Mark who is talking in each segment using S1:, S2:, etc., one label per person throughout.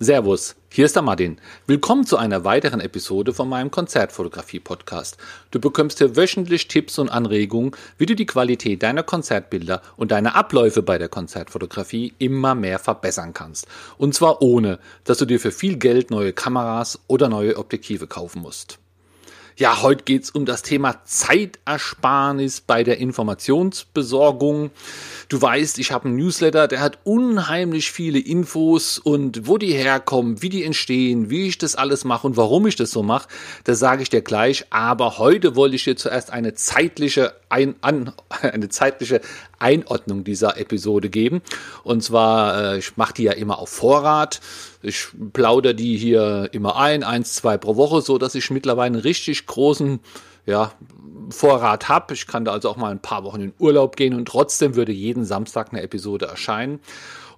S1: Servus, hier ist der Martin. Willkommen zu einer weiteren Episode von meinem Konzertfotografie-Podcast. Du bekommst hier wöchentlich Tipps und Anregungen, wie du die Qualität deiner Konzertbilder und deine Abläufe bei der Konzertfotografie immer mehr verbessern kannst. Und zwar ohne, dass du dir für viel Geld neue Kameras oder neue Objektive kaufen musst. Ja, heute geht's um das Thema Zeitersparnis bei der Informationsbesorgung. Du weißt, ich habe einen Newsletter, der hat unheimlich viele Infos und wo die herkommen, wie die entstehen, wie ich das alles mache und warum ich das so mache, das sage ich dir gleich. Aber heute wollte ich dir zuerst eine zeitliche, ein, an, eine zeitliche Einordnung dieser Episode geben. Und zwar, äh, ich mache die ja immer auf Vorrat. Ich plaudere die hier immer ein, eins, zwei pro Woche, so dass ich mittlerweile einen richtig großen ja, Vorrat habe. Ich kann da also auch mal ein paar Wochen in Urlaub gehen und trotzdem würde jeden Samstag eine Episode erscheinen.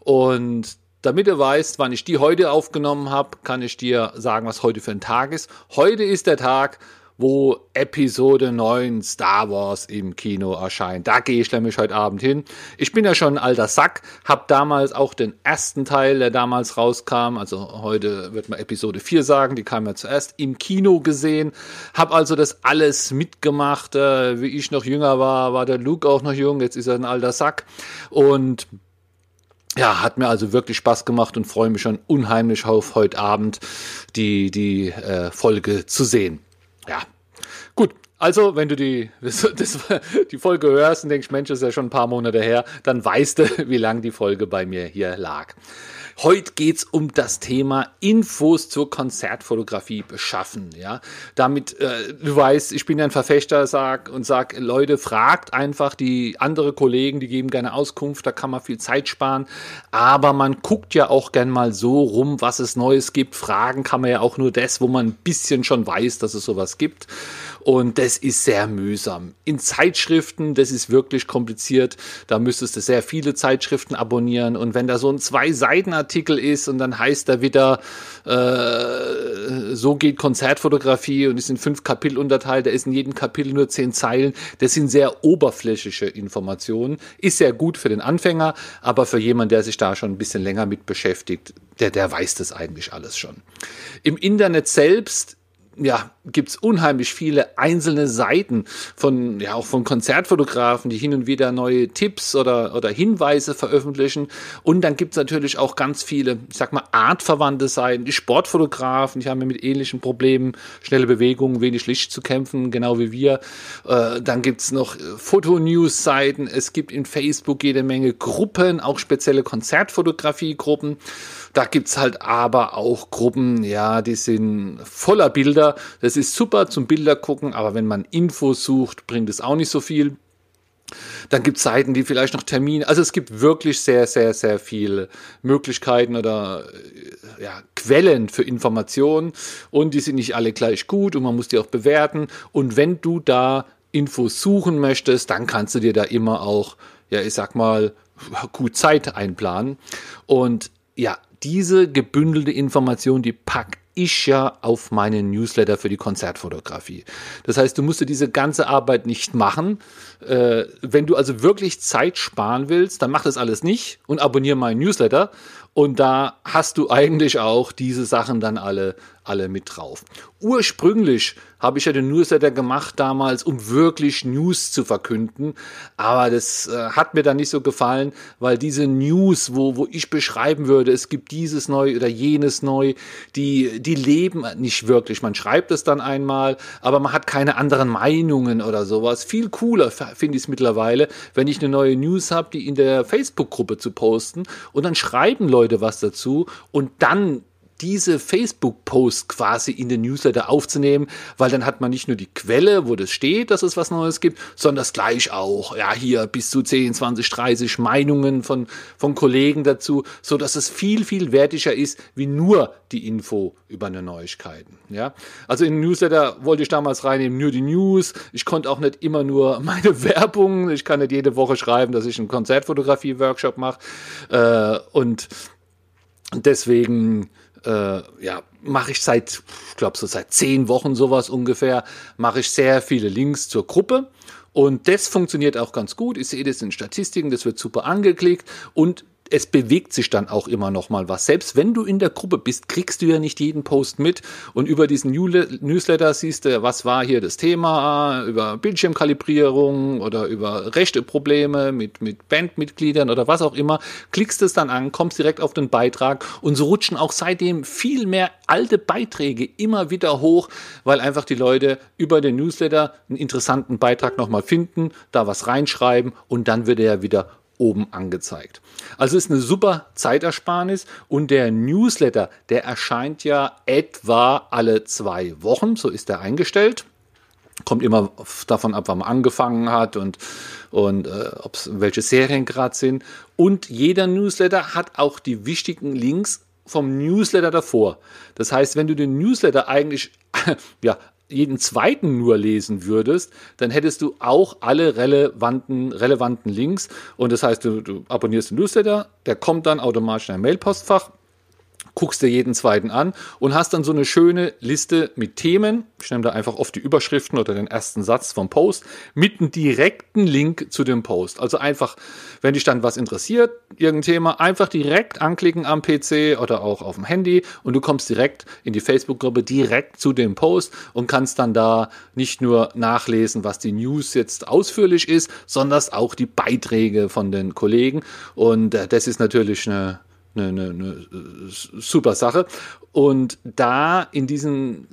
S1: Und damit du weißt, wann ich die heute aufgenommen habe, kann ich dir sagen, was heute für ein Tag ist. Heute ist der Tag, wo Episode 9 Star Wars im Kino erscheint. Da gehe ich nämlich heute Abend hin. Ich bin ja schon ein alter Sack, habe damals auch den ersten Teil, der damals rauskam, also heute wird man Episode 4 sagen, die kam ja zuerst, im Kino gesehen, habe also das alles mitgemacht. Äh, wie ich noch jünger war, war der Luke auch noch jung, jetzt ist er ein alter Sack und ja, hat mir also wirklich Spaß gemacht und freue mich schon unheimlich auf heute Abend die, die äh, Folge zu sehen ja, gut. Also, wenn du die, das, die Folge hörst und denkst, Mensch, das ist ja schon ein paar Monate her, dann weißt du, wie lang die Folge bei mir hier lag. Heute geht's um das Thema Infos zur Konzertfotografie beschaffen. Ja, damit äh, du weißt, ich bin ein Verfechter sag und sag, Leute, fragt einfach die andere Kollegen, die geben gerne Auskunft, da kann man viel Zeit sparen. Aber man guckt ja auch gern mal so rum, was es Neues gibt. Fragen kann man ja auch nur das, wo man ein bisschen schon weiß, dass es sowas gibt. Und das ist sehr mühsam. In Zeitschriften, das ist wirklich kompliziert. Da müsstest du sehr viele Zeitschriften abonnieren. Und wenn da so ein Zwei-Seiten-Artikel ist und dann heißt da wieder, äh, so geht Konzertfotografie und ist in fünf Kapitel unterteilt, da ist in jedem Kapitel nur zehn Zeilen. Das sind sehr oberflächliche Informationen. Ist sehr gut für den Anfänger, aber für jemanden, der sich da schon ein bisschen länger mit beschäftigt, der, der weiß das eigentlich alles schon. Im Internet selbst ja, gibt es unheimlich viele einzelne Seiten von, ja, auch von Konzertfotografen, die hin und wieder neue Tipps oder, oder Hinweise veröffentlichen. Und dann gibt es natürlich auch ganz viele, ich sag mal, artverwandte Seiten, die Sportfotografen, die haben ja mit ähnlichen Problemen, schnelle Bewegungen, wenig Licht zu kämpfen, genau wie wir. Äh, dann gibt es noch Fotonews-Seiten, es gibt in Facebook jede Menge Gruppen, auch spezielle Konzertfotografie-Gruppen. Da gibt's halt aber auch Gruppen, ja, die sind voller Bilder. Das ist super zum Bilder gucken, aber wenn man Infos sucht, bringt es auch nicht so viel. Dann gibt es Seiten, die vielleicht noch Termine. Also es gibt wirklich sehr, sehr, sehr viele Möglichkeiten oder äh, ja, Quellen für Informationen und die sind nicht alle gleich gut und man muss die auch bewerten. Und wenn du da Infos suchen möchtest, dann kannst du dir da immer auch, ja, ich sag mal, gut Zeit einplanen. Und ja, diese gebündelte Information, die pack ich ja auf meinen Newsletter für die Konzertfotografie. Das heißt, du musst dir diese ganze Arbeit nicht machen. Äh, wenn du also wirklich Zeit sparen willst, dann mach das alles nicht und abonniere meinen Newsletter. Und da hast du eigentlich auch diese Sachen dann alle, alle mit drauf. Ursprünglich habe ich ja den Newsletter gemacht damals, um wirklich News zu verkünden. Aber das äh, hat mir dann nicht so gefallen, weil diese News, wo, wo ich beschreiben würde, es gibt dieses neu oder jenes neu, die, die leben nicht wirklich. Man schreibt es dann einmal, aber man hat keine anderen Meinungen oder sowas. Viel cooler finde ich es mittlerweile, wenn ich eine neue News habe, die in der Facebook-Gruppe zu posten und dann schreiben Leute was dazu und dann diese Facebook-Post quasi in den Newsletter aufzunehmen, weil dann hat man nicht nur die Quelle, wo das steht, dass es was Neues gibt, sondern das gleich auch, ja, hier bis zu 10, 20, 30 Meinungen von, von Kollegen dazu, so dass es viel, viel wertiger ist, wie nur die Info über eine Neuigkeiten, ja. Also in den Newsletter wollte ich damals reinnehmen, nur die News. Ich konnte auch nicht immer nur meine Werbung, ich kann nicht jede Woche schreiben, dass ich einen Konzertfotografie-Workshop mache, äh, und deswegen äh, ja, mache ich seit, ich glaube so seit zehn Wochen sowas ungefähr, mache ich sehr viele Links zur Gruppe. Und das funktioniert auch ganz gut. Ich sehe das in Statistiken, das wird super angeklickt und es bewegt sich dann auch immer noch mal was. Selbst wenn du in der Gruppe bist, kriegst du ja nicht jeden Post mit und über diesen Newsletter siehst du, was war hier das Thema, über Bildschirmkalibrierung oder über Rechteprobleme mit, mit Bandmitgliedern oder was auch immer. Klickst es dann an, kommst direkt auf den Beitrag und so rutschen auch seitdem viel mehr alte Beiträge immer wieder hoch, weil einfach die Leute über den Newsletter einen interessanten Beitrag nochmal finden, da was reinschreiben und dann wird er ja wieder oben angezeigt. Also ist eine super Zeitersparnis und der Newsletter, der erscheint ja etwa alle zwei Wochen, so ist er eingestellt. Kommt immer davon ab, wann man angefangen hat und, und äh, ob's, welche Serien gerade sind. Und jeder Newsletter hat auch die wichtigen Links vom Newsletter davor. Das heißt, wenn du den Newsletter eigentlich ja, jeden zweiten nur lesen würdest, dann hättest du auch alle relevanten, relevanten Links. Und das heißt, du, du abonnierst den Newsletter, der kommt dann automatisch in dein Mailpostfach guckst dir jeden zweiten an und hast dann so eine schöne Liste mit Themen. Ich nehme da einfach oft die Überschriften oder den ersten Satz vom Post mit einem direkten Link zu dem Post. Also einfach, wenn dich dann was interessiert, irgendein Thema, einfach direkt anklicken am PC oder auch auf dem Handy und du kommst direkt in die Facebook-Gruppe, direkt zu dem Post und kannst dann da nicht nur nachlesen, was die News jetzt ausführlich ist, sondern auch die Beiträge von den Kollegen. Und äh, das ist natürlich eine eine, eine, eine super Sache. Und da in diesen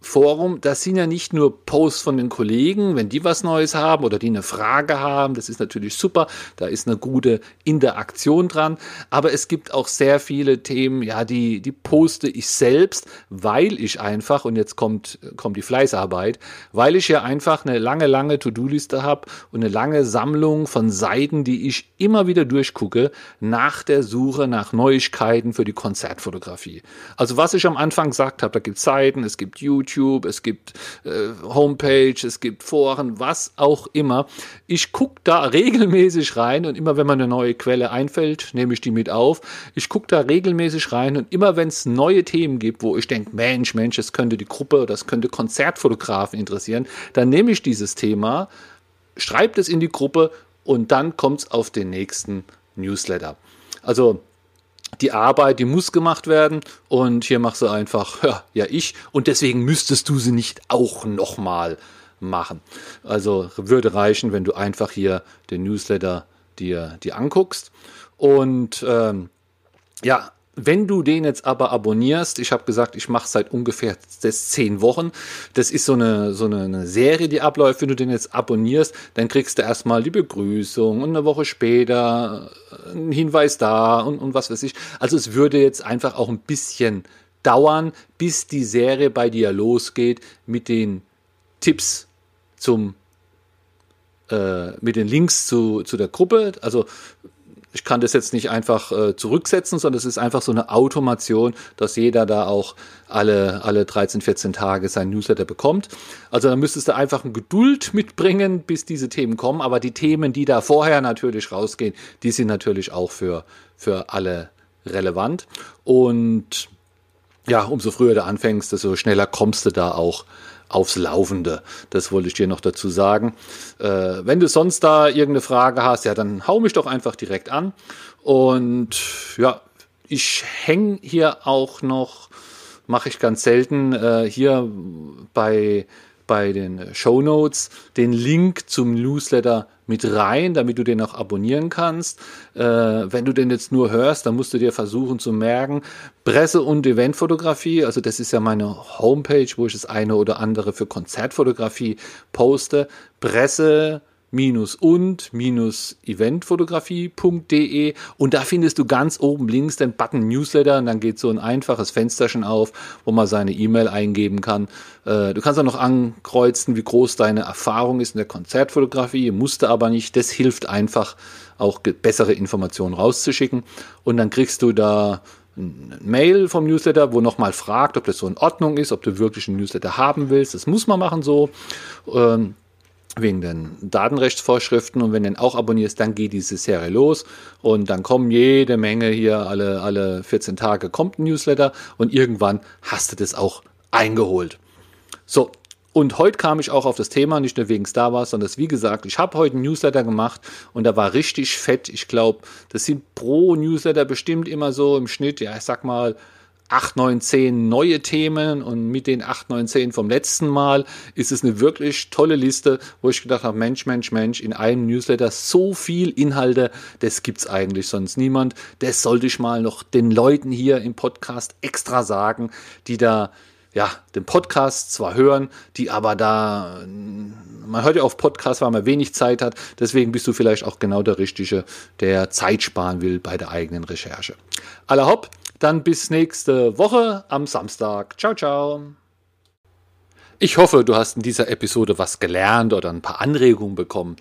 S1: Forum, das sind ja nicht nur Posts von den Kollegen, wenn die was Neues haben oder die eine Frage haben, das ist natürlich super, da ist eine gute Interaktion dran, aber es gibt auch sehr viele Themen, ja, die, die poste ich selbst, weil ich einfach, und jetzt kommt, kommt die Fleißarbeit, weil ich ja einfach eine lange, lange To-Do-Liste habe und eine lange Sammlung von Seiten, die ich immer wieder durchgucke, nach der Suche nach Neuigkeiten für die Konzertfotografie. Also was ich am Anfang gesagt habe, da gibt es Seiten, es gibt YouTube, YouTube, es gibt äh, Homepage, es gibt Foren, was auch immer. Ich gucke da regelmäßig rein und immer wenn mir eine neue Quelle einfällt, nehme ich die mit auf. Ich gucke da regelmäßig rein und immer wenn es neue Themen gibt, wo ich denke, Mensch, Mensch, das könnte die Gruppe, das könnte Konzertfotografen interessieren, dann nehme ich dieses Thema, schreibe es in die Gruppe und dann kommt es auf den nächsten Newsletter. Also die Arbeit, die muss gemacht werden. Und hier machst du einfach, ja, ja ich. Und deswegen müsstest du sie nicht auch nochmal machen. Also würde reichen, wenn du einfach hier den Newsletter dir, dir anguckst. Und ähm, ja, wenn du den jetzt aber abonnierst, ich habe gesagt, ich mache seit ungefähr zehn Wochen. Das ist so eine, so eine Serie, die abläuft. Wenn du den jetzt abonnierst, dann kriegst du erstmal die Begrüßung und eine Woche später ein Hinweis da und, und was weiß ich. Also es würde jetzt einfach auch ein bisschen dauern, bis die Serie bei dir losgeht mit den Tipps zum äh, mit den Links zu, zu der Gruppe. Also ich kann das jetzt nicht einfach äh, zurücksetzen, sondern es ist einfach so eine Automation, dass jeder da auch alle, alle 13, 14 Tage sein Newsletter bekommt. Also da müsstest du einfach ein Geduld mitbringen, bis diese Themen kommen. Aber die Themen, die da vorher natürlich rausgehen, die sind natürlich auch für, für alle relevant. Und ja, umso früher du anfängst, desto schneller kommst du da auch aufs Laufende. Das wollte ich dir noch dazu sagen. Äh, wenn du sonst da irgendeine Frage hast, ja, dann hau mich doch einfach direkt an. Und ja, ich hänge hier auch noch, mache ich ganz selten, äh, hier bei bei den Show Notes den Link zum Newsletter mit rein, damit du den auch abonnieren kannst. Äh, wenn du den jetzt nur hörst, dann musst du dir versuchen zu merken, Presse- und Eventfotografie, also das ist ja meine Homepage, wo ich das eine oder andere für Konzertfotografie poste. Presse, minus und minus eventfotografie.de und da findest du ganz oben links den Button Newsletter und dann geht so ein einfaches Fensterchen auf, wo man seine E-Mail eingeben kann. Äh, du kannst auch noch ankreuzen, wie groß deine Erfahrung ist in der Konzertfotografie, musste aber nicht. Das hilft einfach auch bessere Informationen rauszuschicken und dann kriegst du da ein Mail vom Newsletter, wo nochmal fragt, ob das so in Ordnung ist, ob du wirklich einen Newsletter haben willst. Das muss man machen so. Ähm, wegen den Datenrechtsvorschriften und wenn du den auch abonnierst, dann geht diese Serie los und dann kommen jede Menge hier, alle, alle 14 Tage kommt ein Newsletter und irgendwann hast du das auch eingeholt. So, Und heute kam ich auch auf das Thema, nicht nur wegen Star Wars, sondern das, wie gesagt, ich habe heute einen Newsletter gemacht und da war richtig fett. Ich glaube, das sind pro Newsletter bestimmt immer so im Schnitt, ja, ich sag mal, 8, 9, 10 neue Themen und mit den 8, 9, 10 vom letzten Mal ist es eine wirklich tolle Liste, wo ich gedacht habe, Mensch, Mensch, Mensch, in einem Newsletter so viel Inhalte, das gibt's eigentlich sonst niemand. Das sollte ich mal noch den Leuten hier im Podcast extra sagen, die da ja, den Podcast zwar hören, die aber da, man hört ja auf Podcast, weil man wenig Zeit hat, deswegen bist du vielleicht auch genau der Richtige, der Zeit sparen will bei der eigenen Recherche. Aller hopp, dann bis nächste Woche am Samstag. Ciao, ciao. Ich hoffe, du hast in dieser Episode was gelernt oder ein paar Anregungen bekommen.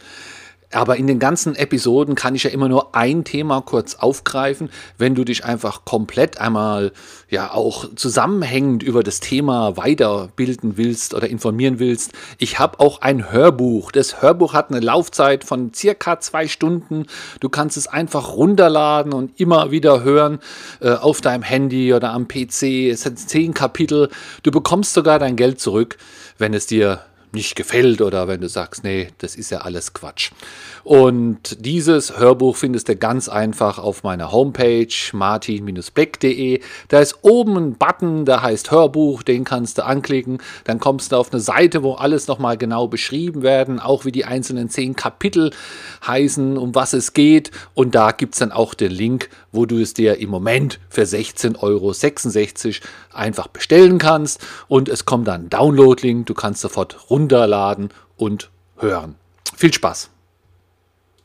S1: Aber in den ganzen Episoden kann ich ja immer nur ein Thema kurz aufgreifen. Wenn du dich einfach komplett einmal ja auch zusammenhängend über das Thema weiterbilden willst oder informieren willst, ich habe auch ein Hörbuch. Das Hörbuch hat eine Laufzeit von circa zwei Stunden. Du kannst es einfach runterladen und immer wieder hören äh, auf deinem Handy oder am PC. Es sind zehn Kapitel. Du bekommst sogar dein Geld zurück, wenn es dir nicht gefällt oder wenn du sagst, nee, das ist ja alles Quatsch. Und dieses Hörbuch findest du ganz einfach auf meiner Homepage martin-black.de. Da ist oben ein Button, der heißt Hörbuch, den kannst du anklicken. Dann kommst du auf eine Seite, wo alles nochmal genau beschrieben werden, auch wie die einzelnen zehn Kapitel heißen, um was es geht. Und da gibt es dann auch den Link, wo du es dir im Moment für 16,66 Euro einfach bestellen kannst. Und es kommt dann ein Download-Link, du kannst sofort runterladen und hören. Viel Spaß!